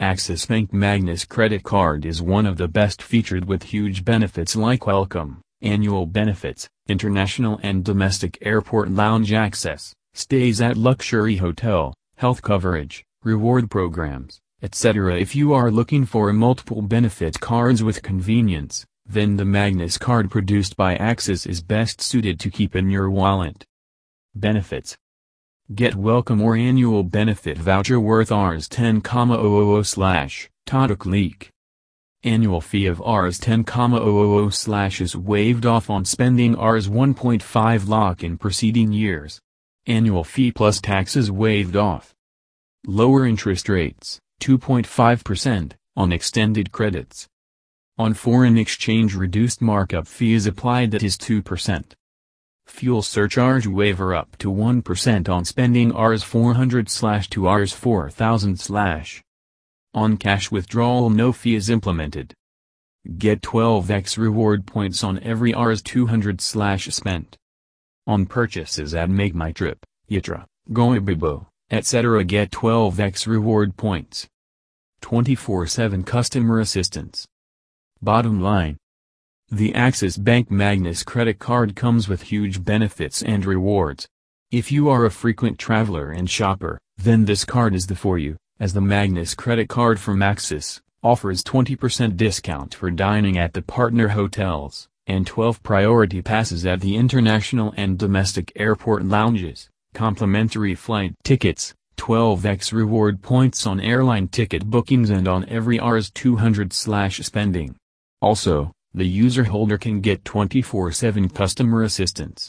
Axis Bank Magnus credit card is one of the best featured with huge benefits like welcome, annual benefits, international and domestic airport lounge access, stays at luxury hotel, health coverage, reward programs, etc. If you are looking for multiple benefit cards with convenience, then the Magnus card produced by Axis is best suited to keep in your wallet. Benefits Get welcome or annual benefit voucher worth Rs 10,000 slash, Tata CLiQ. Annual fee of Rs 10,000 slash is waived off on spending Rs 1.5 lakh in preceding years. Annual fee plus taxes waived off. Lower interest rates, 2.5%, on extended credits. On foreign exchange reduced markup fee is applied that is 2%. Fuel surcharge waiver up to 1% on spending Rs 400 slash to Rs 4000 slash. On cash withdrawal no fee is implemented. Get 12x reward points on every Rs 200 slash spent. On purchases at Make My Trip, Yatra, Goibibo, etc. get 12x reward points. 24-7 customer assistance. Bottom line, the Axis Bank Magnus credit card comes with huge benefits and rewards. If you are a frequent traveler and shopper, then this card is the for you, as the Magnus credit card from Axis offers 20% discount for dining at the partner hotels, and 12 priority passes at the international and domestic airport lounges, complimentary flight tickets, 12x reward points on airline ticket bookings and on every Rs 200 spending. Also, the user holder can get 24-7 customer assistance.